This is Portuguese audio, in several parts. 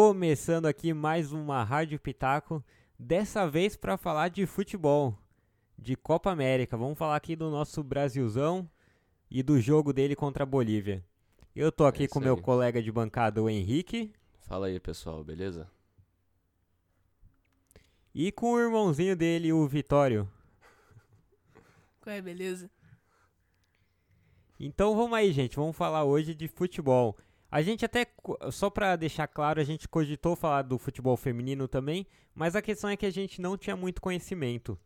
Começando aqui mais uma Rádio Pitaco, dessa vez para falar de futebol, de Copa América. Vamos falar aqui do nosso Brasilzão e do jogo dele contra a Bolívia. Eu tô aqui É com isso meu aí. colega de bancada, o Henrique, Fala aí, pessoal, beleza? e com o irmãozinho dele, o Vitório. Qual é, beleza? Então vamos aí, gente, vamos falar hoje de futebol. A gente até, só pra deixar claro, a gente cogitou falar do futebol feminino também, mas a questão é que a gente não tinha muito conhecimento.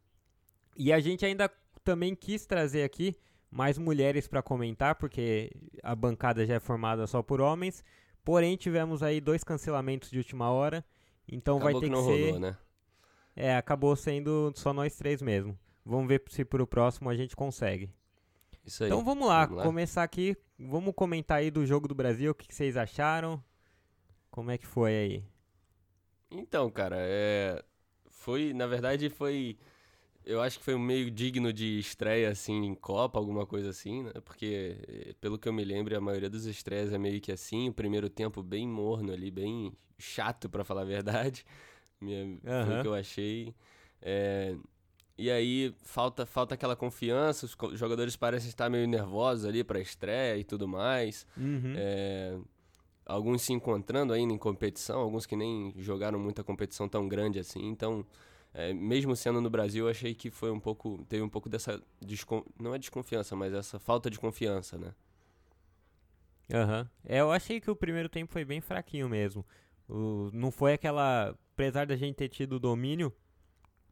E a gente ainda também quis trazer aqui mais mulheres pra comentar, porque a bancada já é formada só por homens. Porém, tivemos aí dois cancelamentos de última hora, então Acabou vai ter que que, não ser... rolou, né? É, acabou sendo só nós três mesmo. Vamos ver se pro próximo a gente consegue. Isso aí. Então vamos lá, Vamos lá. começar aqui. Vamos comentar aí do jogo do Brasil, o que, que vocês acharam? Como é que foi aí? Então, cara, é... Foi, na verdade, foi... Eu acho que foi um meio digno de estreia, assim, em Copa, alguma coisa assim, né? Porque, eh, pelo que eu me lembro, a maioria dos estreias é meio que assim. O primeiro tempo bem morno ali, bem chato, pra falar a verdade. Minha- Foi Aham. o que eu achei. É, E aí, falta, falta aquela confiança, os jogadores parecem estar meio nervosos ali pra estreia e tudo mais. Uhum. É, alguns se encontrando ainda em competição, alguns que nem jogaram muita competição tão grande assim. Então, é, mesmo sendo no Brasil, eu achei que foi um pouco. Teve um pouco dessa. descon- não é desconfiança, mas essa falta de confiança, né? Aham. É, eu achei que o primeiro tempo foi bem fraquinho mesmo. O- não foi aquela. Apesar da gente ter tido domínio,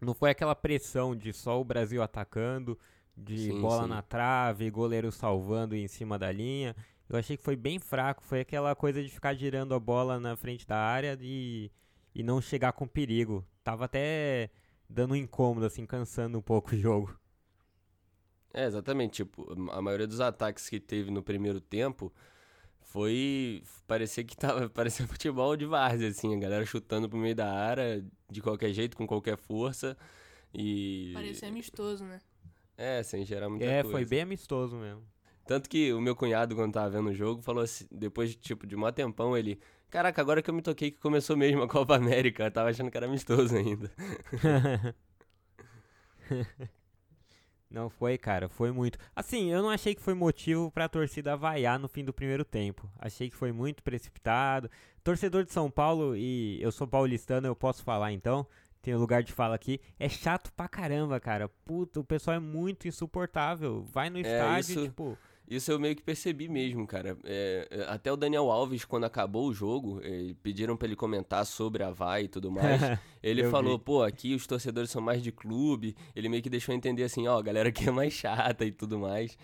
não foi aquela pressão de só o Brasil atacando, de Sim, bola sim. na trave, goleiro salvando em cima da linha. Eu achei que foi bem fraco. Foi aquela coisa de ficar girando a bola na frente da área e, e não chegar com perigo. Tava até dando um incômodo, assim, cansando um pouco o jogo. É, exatamente. Tipo, a maioria dos ataques que teve no primeiro tempo foi. Parecia que tava. Parecia futebol de várzea, assim, a galera chutando pro meio da área de qualquer jeito, com qualquer força. E. Parecia amistoso, né? É, sem gerar muita É, coisa. foi bem amistoso mesmo. Tanto que o meu cunhado, quando tava vendo o jogo, falou assim, depois de, tipo, de mó tempão, ele... Caraca, agora que eu me toquei que começou mesmo a Copa América, eu tava achando que era amistoso ainda. Não foi, cara, foi muito. Assim, eu não achei que foi motivo pra torcida vaiar no fim do primeiro tempo. Achei que foi muito precipitado. Torcedor de São Paulo, e eu sou paulistano, eu posso falar então, tenho lugar de fala aqui. É chato pra caramba, cara. Puta, o pessoal é muito insuportável. Vai no estádio, isso- tipo. Isso eu meio que percebi mesmo, cara. É, é, até o Daniel Alves, quando acabou o jogo, eh, pediram pra ele comentar sobre a VAI e tudo mais. Ele falou, vi. pô, aqui os torcedores são mais de clube. Ele meio que deixou entender assim, ó, a galera aqui é mais chata e tudo mais.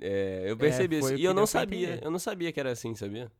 É, eu percebi isso. E eu não sabia, entender. eu não sabia que era assim, sabia?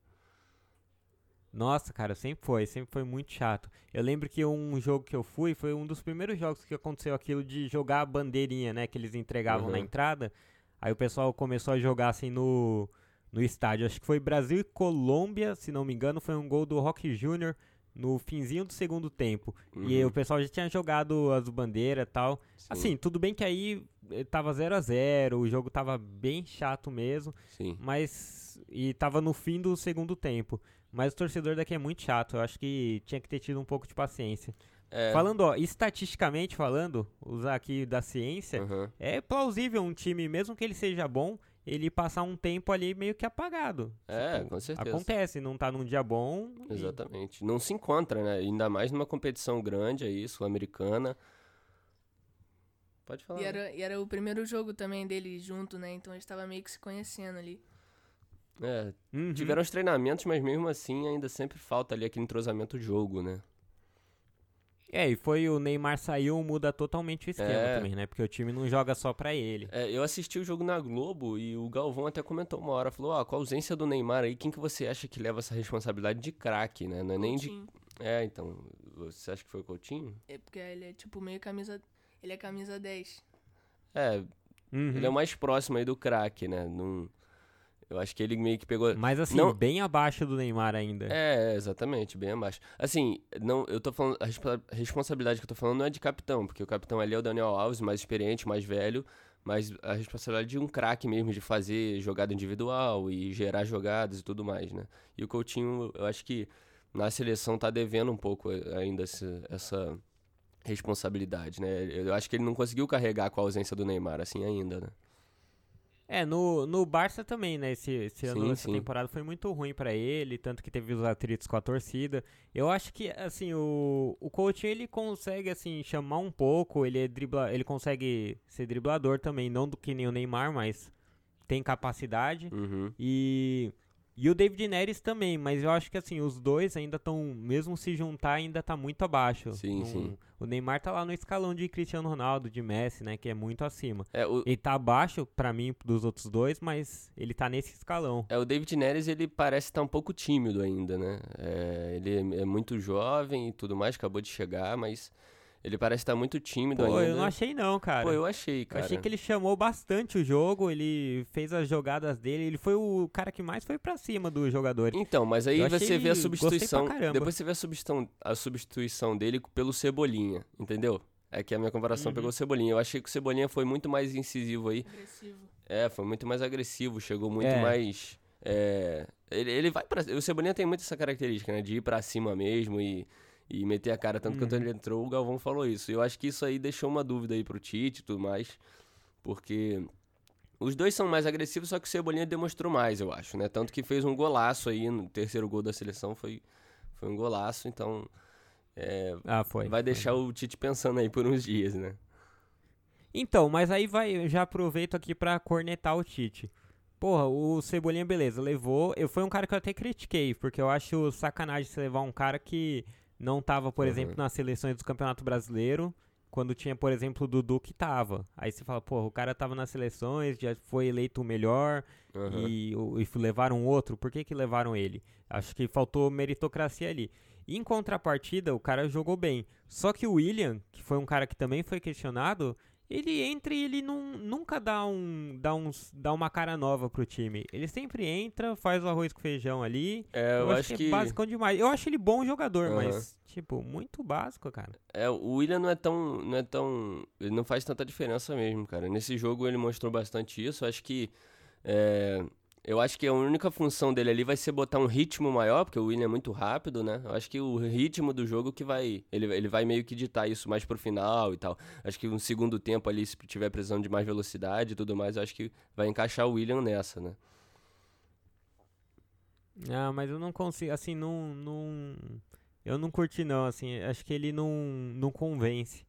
Nossa, cara, sempre foi, sempre foi muito chato. Eu lembro que um jogo que eu fui foi um dos primeiros jogos que aconteceu aquilo de jogar a bandeirinha, né? Que eles entregavam na Uhum. entrada. Aí o pessoal começou a jogar assim no, no estádio. Acho que foi Brasil e Colômbia, se não me engano, foi um gol do Rock Júnior no finzinho do segundo tempo. E Uhum. o pessoal já tinha jogado as bandeiras e tal. Sim, Assim, tudo bem que aí eh, tava 0 a 0 o jogo tava bem chato mesmo. sim. Mas. E tava no fim do segundo tempo. Mas o torcedor daqui é muito chato. Eu acho que tinha que ter tido um pouco de paciência. É, Falando, ó, estatisticamente falando, usar aqui da ciência, aham. é plausível um time, mesmo que ele seja bom, ele passar um tempo ali meio que apagado. É, Tipo, com certeza. Acontece, não tá num dia bom. e- Exatamente. Não se encontra, né? Ainda mais numa competição grande aí, sul-americana. Pode falar. E né? era, e era o primeiro jogo também dele junto, né? Então eles estavam meio que se conhecendo ali. É, Uhum. tiveram os treinamentos, mas mesmo assim ainda sempre falta ali aquele entrosamento jogo, né? É, e foi o Neymar saiu, muda totalmente o esquema É. também, né? Porque o time não joga só pra ele. É, eu assisti o jogo na Globo e o Galvão até comentou uma hora, falou, ó, com a ausência do Neymar aí, quem que você acha que leva essa responsabilidade de craque, né? Não é nem de... É, então, você acha que foi o Coutinho? É porque ele é tipo meio camisa. Ele é camisa 10. É, Uhum. ele é o mais próximo aí do craque, né? Não... Eu acho que ele meio que pegou... Mas assim, Não- bem abaixo do Neymar ainda. É, exatamente, bem abaixo. Assim, não, eu tô falando, a respo- a responsabilidade que eu tô falando não é de capitão, porque o capitão ali é o Daniel Alves, mais experiente, mais velho, mas a responsabilidade de um craque mesmo, de fazer jogada individual e gerar jogadas e tudo mais, né? E o Coutinho, eu acho que na seleção tá devendo um pouco eh, ainda essa responsabilidade, né? Eu acho que ele não conseguiu carregar com a ausência do Neymar assim ainda, né? É, no, no Barça também, né? Esse, esse ano, Sim, essa sim. temporada foi muito ruim pra ele, tanto que teve os atritos com a torcida. Eu acho que, assim, o, o Coutinho, ele consegue, assim, chamar um pouco, ele é dribla, ele consegue ser driblador também, não do que nem o Neymar, mas tem capacidade. Uhum. E, e o David Neres também, mas eu acho que, assim, os dois ainda estão, mesmo se juntar, ainda tá muito abaixo. Sim, Não- sim. O Neymar tá lá no escalão de Cristiano Ronaldo, de Messi, né, que é muito acima. É, o, Ele tá abaixo, pra mim, dos outros dois, mas ele tá nesse escalão. É, o David Neres, ele parece estar um pouco tímido ainda, né? É, ele é, é muito jovem e tudo mais, acabou de chegar, mas ele parece estar muito tímido Pô, ainda. eu não achei não, cara. Pô, eu achei, Eu cara. achei que ele chamou bastante o jogo, ele fez as jogadas dele, ele foi o cara que mais foi pra cima dos jogadores. Então, mas aí Eu você vê a substituição. caramba. Depois você vê a substituição, a substituição dele pelo Cebolinha, entendeu? É que a minha comparação Uhum. pegou o Cebolinha. Eu achei que o Cebolinha foi muito mais incisivo aí. Agressivo. É, foi muito mais agressivo, chegou muito É. mais. é, ele, ele vai pra. O Cebolinha tem muito essa característica, né? De ir pra cima mesmo e, e meter a cara. Tanto que quando Uhum. ele entrou, o Galvão falou isso. E eu acho que isso aí deixou uma dúvida aí pro Tite e tudo mais. Porque os dois são mais agressivos, só que o Cebolinha demonstrou mais, eu acho, né? Tanto que fez um golaço aí no terceiro gol da seleção, foi, foi um golaço, então. é, Ah, foi. vai deixar o Tite pensando aí por uns dias, né? Então, mas aí vai, eu já aproveito aqui pra cornetar o Tite. Porra, o Cebolinha, beleza, levou. Eu fui um cara que eu até critiquei, porque eu acho sacanagem você levar um cara que não tava, por Uhum. exemplo, nas seleções do Campeonato Brasileiro, quando tinha, por exemplo, o Dudu que tava. Aí você fala, porra, o cara tava nas seleções, já foi eleito o melhor, Aham. e, e levaram outro, por que que levaram ele? Acho que faltou meritocracia ali. Em contrapartida, o cara jogou bem. Só que o William, que foi um cara que também foi questionado, ele entra e ele não, nunca dá, um, dá, uns, dá uma cara nova pro time. Ele sempre entra, faz o arroz com feijão ali. É, eu, acho que. é básico demais. Eu acho ele bom jogador, Aham. mas, tipo, muito básico, cara. É, o William não é tão. não é tão. Ele não faz tanta diferença mesmo, cara. Nesse jogo ele mostrou bastante isso. Eu acho que. é, eu acho que a única função dele ali vai ser botar um ritmo maior, porque o William é muito rápido, né? Eu acho que o ritmo do jogo que vai. Ele, ele vai meio que ditar isso mais pro final e tal. Acho que um segundo tempo ali, se tiver precisando de mais velocidade e tudo mais, eu acho que vai encaixar o William nessa, né? Ah, mas eu não consigo, assim, não, não... Eu não curti não, assim, acho que ele não, não convence.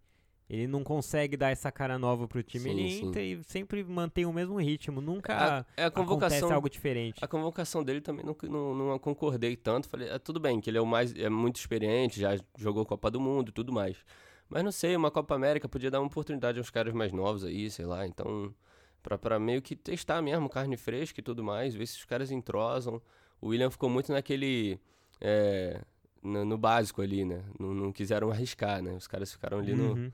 Ele não consegue dar essa cara nova pro time. Sim, ele sim. entra e sempre mantém o mesmo ritmo. Nunca A, é a acontece algo diferente. A convocação dele também não, não, não concordei tanto. Falei, ah, tudo bem, que ele é o mais é muito experiente, já jogou Copa do Mundo e tudo mais. Mas não sei, uma Copa América podia dar uma oportunidade aos caras mais novos aí, sei lá. Então, pra, pra meio que testar mesmo, carne fresca e tudo mais, ver se os caras entrosam. O William ficou muito naquele. é, no, no básico ali, né? Não, não quiseram arriscar, né? Os caras ficaram ali no, Uhum.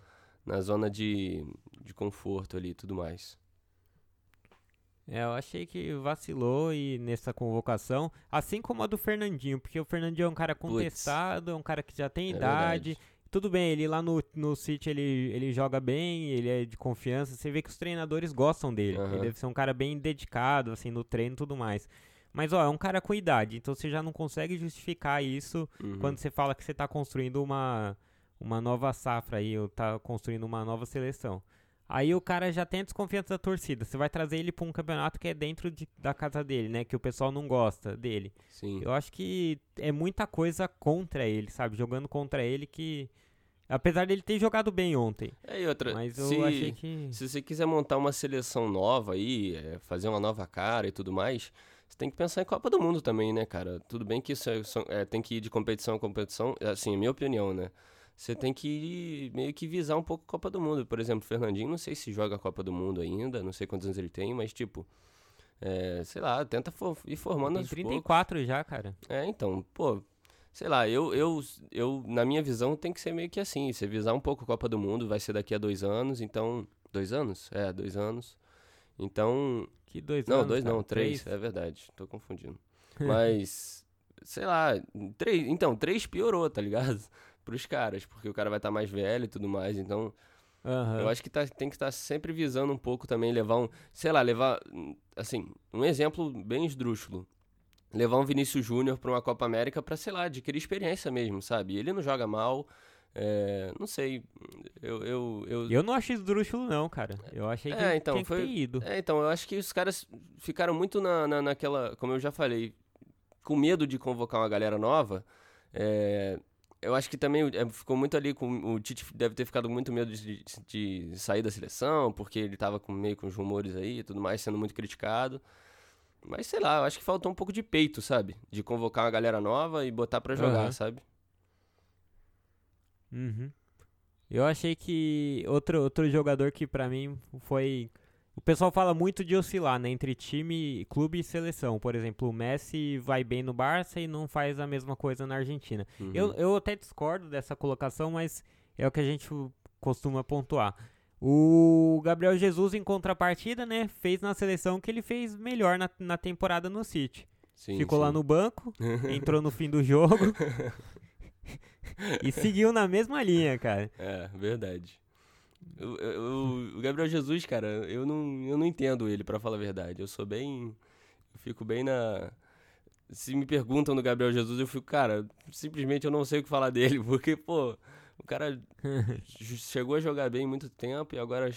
Na zona de, de conforto ali e tudo mais. É, eu achei que vacilou e nessa convocação, assim como a do Fernandinho, porque o Fernandinho é um cara contestado, é um cara que já tem É idade. verdade. Tudo bem, ele lá no, no City ele, ele joga bem, ele é de confiança. Você vê que os treinadores gostam dele. Aham. Ele deve ser um cara bem dedicado, assim, no treino e tudo mais. Mas, ó, é um cara com idade, então você já não consegue justificar isso Uhum. quando você fala que você tá construindo uma, uma nova safra aí, tá construindo uma nova seleção. Aí o cara já tem a desconfiança da torcida. Você vai trazer ele pra um campeonato que é dentro de- da casa dele, né? Que o pessoal não gosta dele. Sim. Eu acho que é muita coisa contra ele, sabe? Jogando contra ele que. Apesar dele ter jogado bem ontem. É, e outra, Mas eu se, achei que. se você quiser montar uma seleção nova aí, é, fazer uma nova cara e tudo mais, você tem que pensar em Copa do Mundo também, né, cara? Tudo bem que isso é- é, tem que ir de competição a competição, assim, é minha opinião, né? Você tem que ir, meio que visar um pouco a Copa do Mundo. Por exemplo, o Fernandinho, não sei se joga a Copa do Mundo ainda, não sei quantos anos ele tem, mas tipo, é, sei lá, tenta for- ir formando Tem aos poucos. 34 já, cara. É, então, pô, sei lá, eu, eu, eu, na minha visão, tem que ser meio que assim, você visar um pouco a Copa do Mundo, vai ser daqui a dois anos, então, dois anos? É, dois anos. Então, Que dois não, anos, dois cara? não, três, é verdade, tô confundindo. Mas, sei lá, três, então, três piorou, tá ligado? Pros caras, porque o cara vai estar mais velho e tudo mais, então, Aham. eu acho que tá- tem que estar sempre visando um pouco também, levar um, sei lá, levar, assim, um exemplo bem esdrúxulo. levar um Vinícius Júnior pra uma Copa América pra, sei lá, adquirir experiência mesmo, sabe? Ele não joga mal, é, não sei, eu... Eu, eu... Eu não achei esdrúxulo não, cara. Eu achei que É, então, tinha que foi- ter ido. É, então, eu acho que os caras ficaram muito na, na, naquela, como eu já falei, com medo de convocar uma galera nova. É, eu acho que também é, ficou muito ali com. O Tite deve ter ficado muito medo de, de sair da seleção, porque ele tava com, meio com os rumores aí e tudo mais, sendo muito criticado. Mas sei lá, eu acho que faltou um pouco de peito, sabe? De convocar uma galera nova e botar pra jogar, Aham. sabe? Uhum. Eu achei que outro, outro jogador que pra mim foi. O pessoal fala muito de oscilar, né? Entre time, clube e seleção. Por exemplo, o Messi vai bem no Barça e não faz a mesma coisa na Argentina. Uhum. Eu, eu até discordo dessa colocação, mas é o que a gente costuma pontuar. O Gabriel Jesus, em contrapartida, né? Fez na seleção que ele fez melhor na, na temporada no City. Sim, Ficou lá sim. no banco, entrou no fim do jogo e seguiu na mesma linha, cara. É, verdade. O, o- o Gabriel Jesus, cara, eu não, eu não entendo ele, pra falar a verdade. Eu sou bem. Eu fico bem na. Se me perguntam do Gabriel Jesus, eu fico, cara, simplesmente eu não sei o que falar dele, porque, pô, o cara chegou a jogar bem muito tempo e agora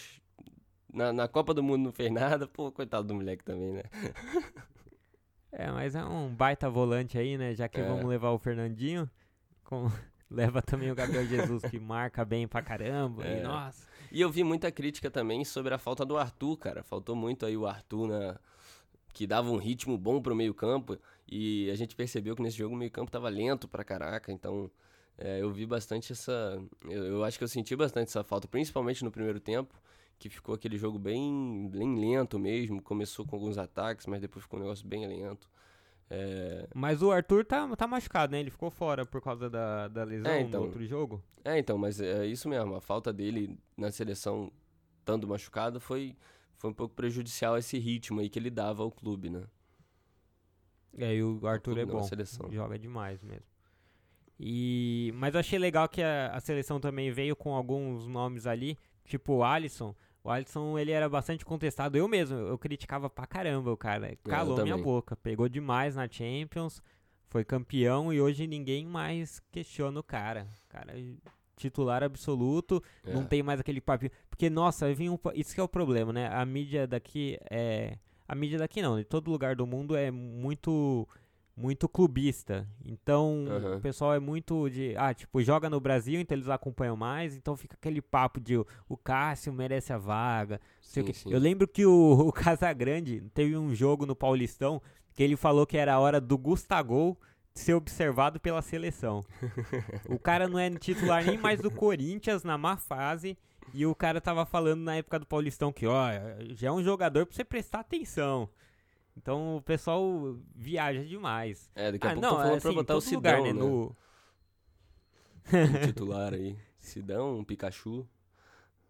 na, na Copa do Mundo não fez nada. Pô, coitado do moleque também, né? É, mas é um baita volante aí, né? Já que É. vamos levar o Fernandinho, com- leva também o Gabriel Jesus, que marca bem pra caramba. E, É. nossa. E eu vi muita crítica também sobre a falta do Arthur, cara. Faltou muito aí o Arthur na que dava um ritmo bom pro meio-campo e a gente percebeu que nesse jogo o meio-campo tava lento pra caraca, então é, eu vi bastante essa eu, eu acho que eu senti bastante essa falta, principalmente no primeiro tempo, que ficou aquele jogo bem, bem lento mesmo, começou com alguns ataques, mas depois ficou um negócio bem lento. É, Mas o Arthur tá, tá machucado, né? Ele ficou fora por causa da, da lesão É, então. no outro jogo. É, então, mas é isso mesmo. A falta dele na seleção, estando machucado, foi, foi um pouco prejudicial esse ritmo aí que ele dava ao clube, né? É, e o Arthur clube é bom. seleção. Joga demais mesmo. E, mas eu achei legal que a, a seleção também veio com alguns nomes ali, tipo o Alisson. O Alisson, ele era bastante contestado. Eu mesmo, eu criticava pra caramba o cara. Calou minha boca. Pegou demais na Champions, foi campeão e hoje ninguém mais questiona o cara. O cara é titular absoluto, É. não tem mais aquele papinho. Porque, nossa, vim um isso que é o problema, né? A mídia daqui é. A mídia daqui não, de todo lugar do mundo é muito. Muito clubista. Então, Aham. o pessoal é muito de. Ah, tipo, joga no Brasil, então eles acompanham mais. Então fica aquele papo de o, Cássio merece a vaga. não sei o Sim. Eu lembro que o, o Casagrande teve um jogo no Paulistão que ele falou que era a hora do Gustavo ser observado pela seleção. o cara não é titular nem mais do Corinthians na má fase. E o cara tava falando na época do Paulistão que, ó, já é um jogador pra você prestar atenção. Então o pessoal viaja demais. É, daqui a ah, pouco não, falando assim, pra botar o Sidão, lugar, né? né? No, como titular aí. Sidão, um Pikachu.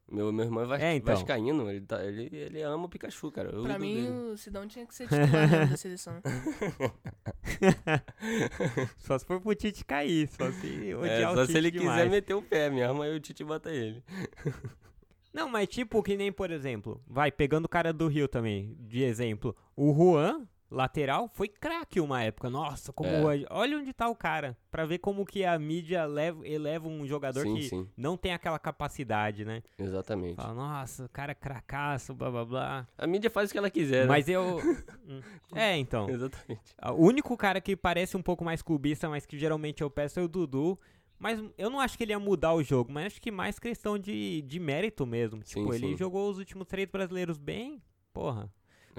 Meu, meu irmão é vas É, então. vascaíno, ele, tá, ele, ele ama o Pikachu, cara. Eu Pra mim, dele. o Sidão tinha que ser titular mesmo da seleção. só se for pro Tite cair, só se odiar É, o só Tite se ele demais. quiser meter o pé, me arma aí o Tite bota ele. Não, mas tipo, que nem, por exemplo, vai, pegando o cara do Rio também, de exemplo, o Juan, lateral, foi craque uma época. Nossa, como. É. hoje- Olha onde tá o cara, pra ver como que a mídia leva, eleva um jogador sim, que sim, não tem aquela capacidade, né? exatamente. Fala, nossa, o cara é cracaço, blá blá blá. A mídia faz o que ela quiser, né? Mas eu. Hum. é, então. Exatamente. O único cara que parece um pouco mais clubista, mas que geralmente eu peço é o Dudu. Mas eu não acho que ele ia mudar o jogo, mas acho que mais questão de, de mérito mesmo. Sim, tipo, ele sim. jogou os últimos três brasileiros bem, porra.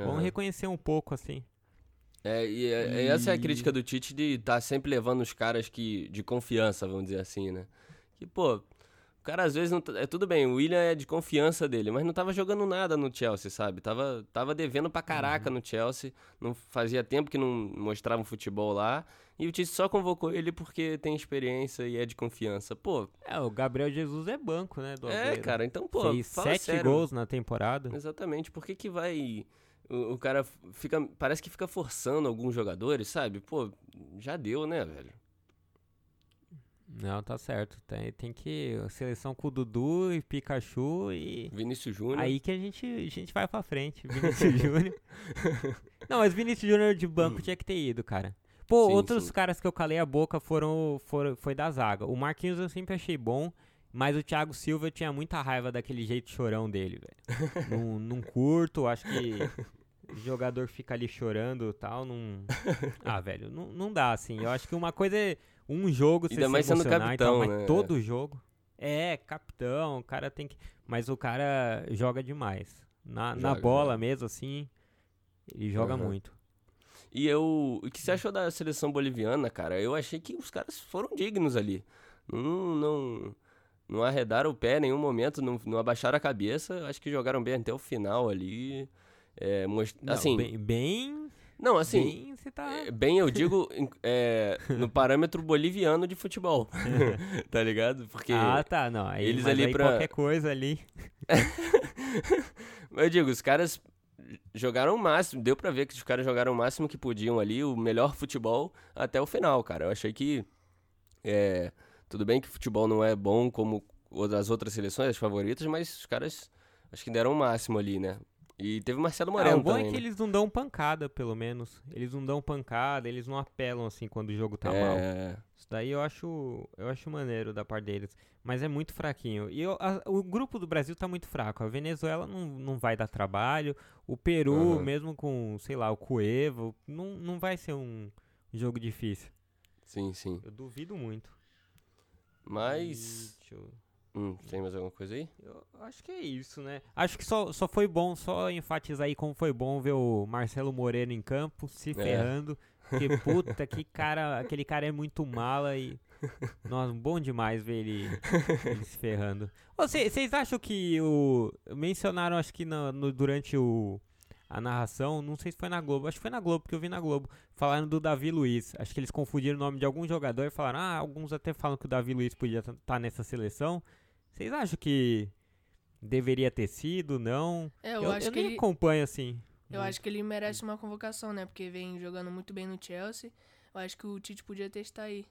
Vamos Aham. reconhecer um pouco, assim. É, e, é- essa é a E- crítica do Tite de estar sempre levando os caras que de confiança, vamos dizer assim, né? Que, pô, o cara às vezes não. tá- É tudo bem, o William é de confiança dele, mas não tava jogando nada no Chelsea, sabe? Tava, tava devendo pra caraca Uhum. no Chelsea, não fazia tempo que não mostrava um futebol lá, e o Tite só convocou ele porque tem experiência e é de confiança. Pô, É, o Gabriel Jesus é banco, né? Do é, Agüero. cara, então, pô, Fez sete sério. gols na temporada. Exatamente. Por que que vai... O, o cara fica... Parece que fica forçando alguns jogadores, sabe? Pô, já deu, né, velho? Não, tá certo. Tem, tem que. Seleção com o Dudu e Pikachu e. Vinícius Júnior. Aí que a gente, a gente vai pra frente. Vinícius Júnior. Não, mas Vinícius Júnior de banco tinha que ter ido, cara. Pô, Sim, outros sim. caras que eu calei a boca foram, foram foi da zaga. O Marquinhos eu sempre achei bom, mas o Thiago Silva tinha muita raiva daquele jeito chorão dele, velho. não, não curto, acho que o jogador fica ali chorando e tal, não... Ah, velho, não, não dá, assim. Eu acho que uma coisa é um jogo você Ainda se mais sendo e tal, capitão, mas né? todo jogo... É, capitão, o cara tem que... Mas o cara joga demais. Na, na Joga, bola joga. mesmo, assim, ele joga Aham. muito. E eu. O que você achou da seleção boliviana, cara? Eu achei que os caras foram dignos ali. Não. Não, não arredaram o pé em nenhum momento, não, não abaixaram a cabeça. Acho que jogaram bem até o final ali. É, most... Não, assim. bem, bem, não, assim. bem, você tá... é, Bem, eu digo é, no parâmetro boliviano de futebol. tá ligado? Porque. Ah, tá, não. Aí, eles ali aí pra- qualquer coisa ali. Eu digo, os caras jogaram o máximo, deu pra ver que os caras jogaram o máximo que podiam ali, o melhor futebol até o final, cara. Eu achei que é, tudo bem que o futebol não é bom como o das outras seleções, as favoritas, mas os caras acho que deram o máximo ali, né? E teve o Marcelo Ah, Moreno o bom também. é que né? eles não dão pancada, pelo menos. Eles não dão pancada, eles não apelam assim quando o jogo tá mal. é, Isso daí eu acho, eu acho maneiro da parte deles. Mas é muito fraquinho. E eu- a- o grupo do Brasil tá muito fraco. A Venezuela não, não vai dar trabalho. O Peru, Aham. mesmo com, sei lá, o Cuevo, não, não vai ser um jogo difícil. sim, sim. Eu duvido muito. Mas. E eu- Hum, tem mais alguma coisa aí? Eu acho que é isso, né? Acho que só, só foi bom, só enfatizar aí como foi bom ver o Marcelo Moreno em campo, se ferrando. Porque, puta, que cara, aquele cara é muito mala e. Nossa, bom demais ver ele, ele se ferrando. Vocês acham que o. Mencionaram, acho que no, no- durante o, a narração, não sei se foi na Globo, acho que foi na Globo, porque eu vi na Globo, falaram do Davi Luiz. Acho que eles confundiram o nome de algum jogador e falaram, ah, alguns até falam que o Davi Luiz podia estar nessa seleção. Vocês acham que deveria ter sido, não? É, eu, eu acho eu que nem ele, acompanho assim. eu acho que ele merece uma convocação, né? Porque vem jogando muito bem no Chelsea. Eu acho que o Tite podia testar aí.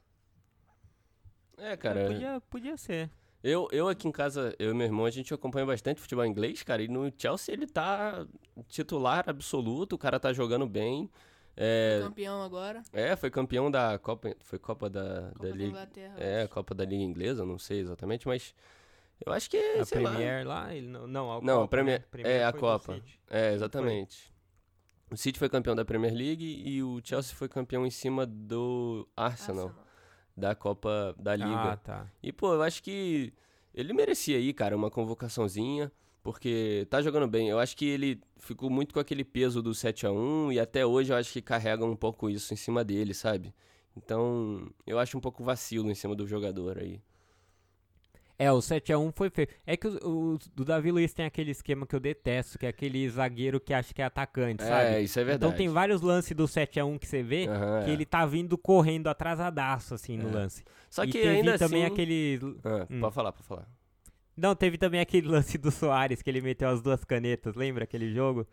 É, cara. Podia, podia ser. Eu, eu aqui em casa, eu e meu irmão, a gente acompanha bastante futebol inglês, cara, e no Chelsea ele tá titular absoluto, o cara tá jogando bem. É, Campeão agora. é foi campeão da Copa, foi Copa da, Copa da da Liga. Inglaterra. É, acho. Copa da Liga Inglesa, não sei exatamente, mas eu acho que, A sei lá. Premier lá, ele não, não, a Não, Copa, a Premier- né? Premier é, a Copa. É, exatamente. O City foi campeão da Premier League e o Chelsea foi campeão em cima do Arsenal, Arsenal. da Copa da Liga. Ah, tá. E, pô, eu acho que ele merecia aí, cara, uma convocaçãozinha, porque tá jogando bem. Eu acho que ele ficou muito com aquele peso do 7 a 1 e até hoje eu acho que carrega um pouco isso em cima dele, sabe? Então, eu acho um pouco vacilo em cima do jogador aí. É, o 7x1 foi feio. É que o, o do Davi Luiz tem aquele esquema que eu detesto, que é aquele zagueiro que acha que é atacante, sabe? É, isso é verdade. Então tem vários lances do 7x1 que você vê Aham, que é. ele tá vindo correndo atrasadaço, assim, no É. lance. Só e que teve ainda também assim... aquele... Ah, Hum. Pode falar, pode falar. Não, teve também aquele lance do Soares, que ele meteu as duas canetas, lembra aquele jogo?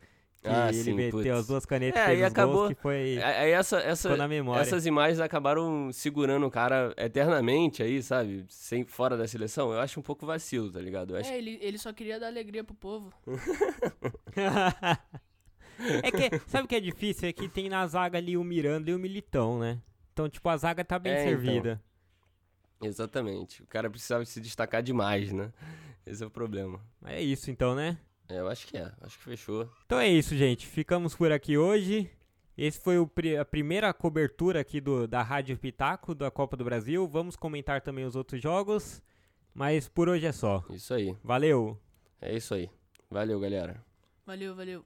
Ah, ele sim, meteu putz. as duas canetas É, e acabou- gols, que foi... Aí essa, essa, Ficou na memória. essas imagens acabaram segurando o cara eternamente aí, sabe? Sem, fora da seleção. Eu acho um pouco vacilo, tá ligado? Eu acho É, ele, ele só queria dar alegria pro povo. é que, sabe o que é difícil? É que tem na zaga ali o Miranda e o Militão, né? Então, tipo, a zaga tá bem É, então. servida. Exatamente. O cara precisava se destacar demais, né? Esse é o problema. Mas É isso então, né? É, eu acho que é. Acho que fechou. Então é isso, gente. Ficamos por aqui hoje. Esse foi pri- a primeira cobertura aqui do, da Rádio Pitaco da Copa do Brasil. Vamos comentar também os outros jogos. Mas por hoje é só. Isso aí. Valeu! É isso aí. Valeu, galera. Valeu, valeu.